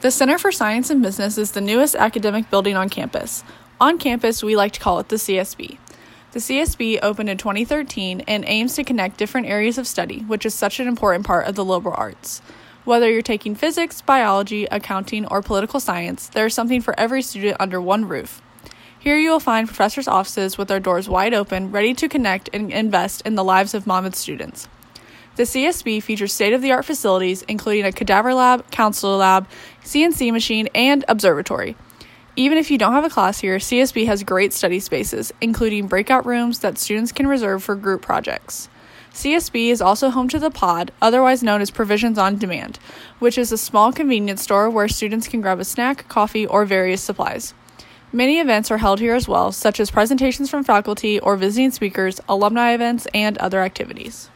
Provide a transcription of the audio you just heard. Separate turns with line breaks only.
The Center for Science and Business is the newest academic building on campus. On campus, we like to call it the CSB. The CSB opened in 2013 and aims to connect different areas of study, which is such an important part of the liberal arts. Whether you're taking physics, biology, accounting, or political science, there is something for every student under one roof. Here you will find professors' offices with their doors wide open, ready to connect and invest in the lives of Monmouth students. The CSB features state of the art facilities, including a cadaver lab, counselor lab, CNC machine, and observatory. Even if you don't have a class here, CSB has great study spaces, including breakout rooms that students can reserve for group projects. CSB is also home to the Pod, otherwise known as Provisions on Demand, which is a small convenience store where students can grab a snack, coffee, or various supplies. Many events are held here as well, such as presentations from faculty or visiting speakers, alumni events, and other activities.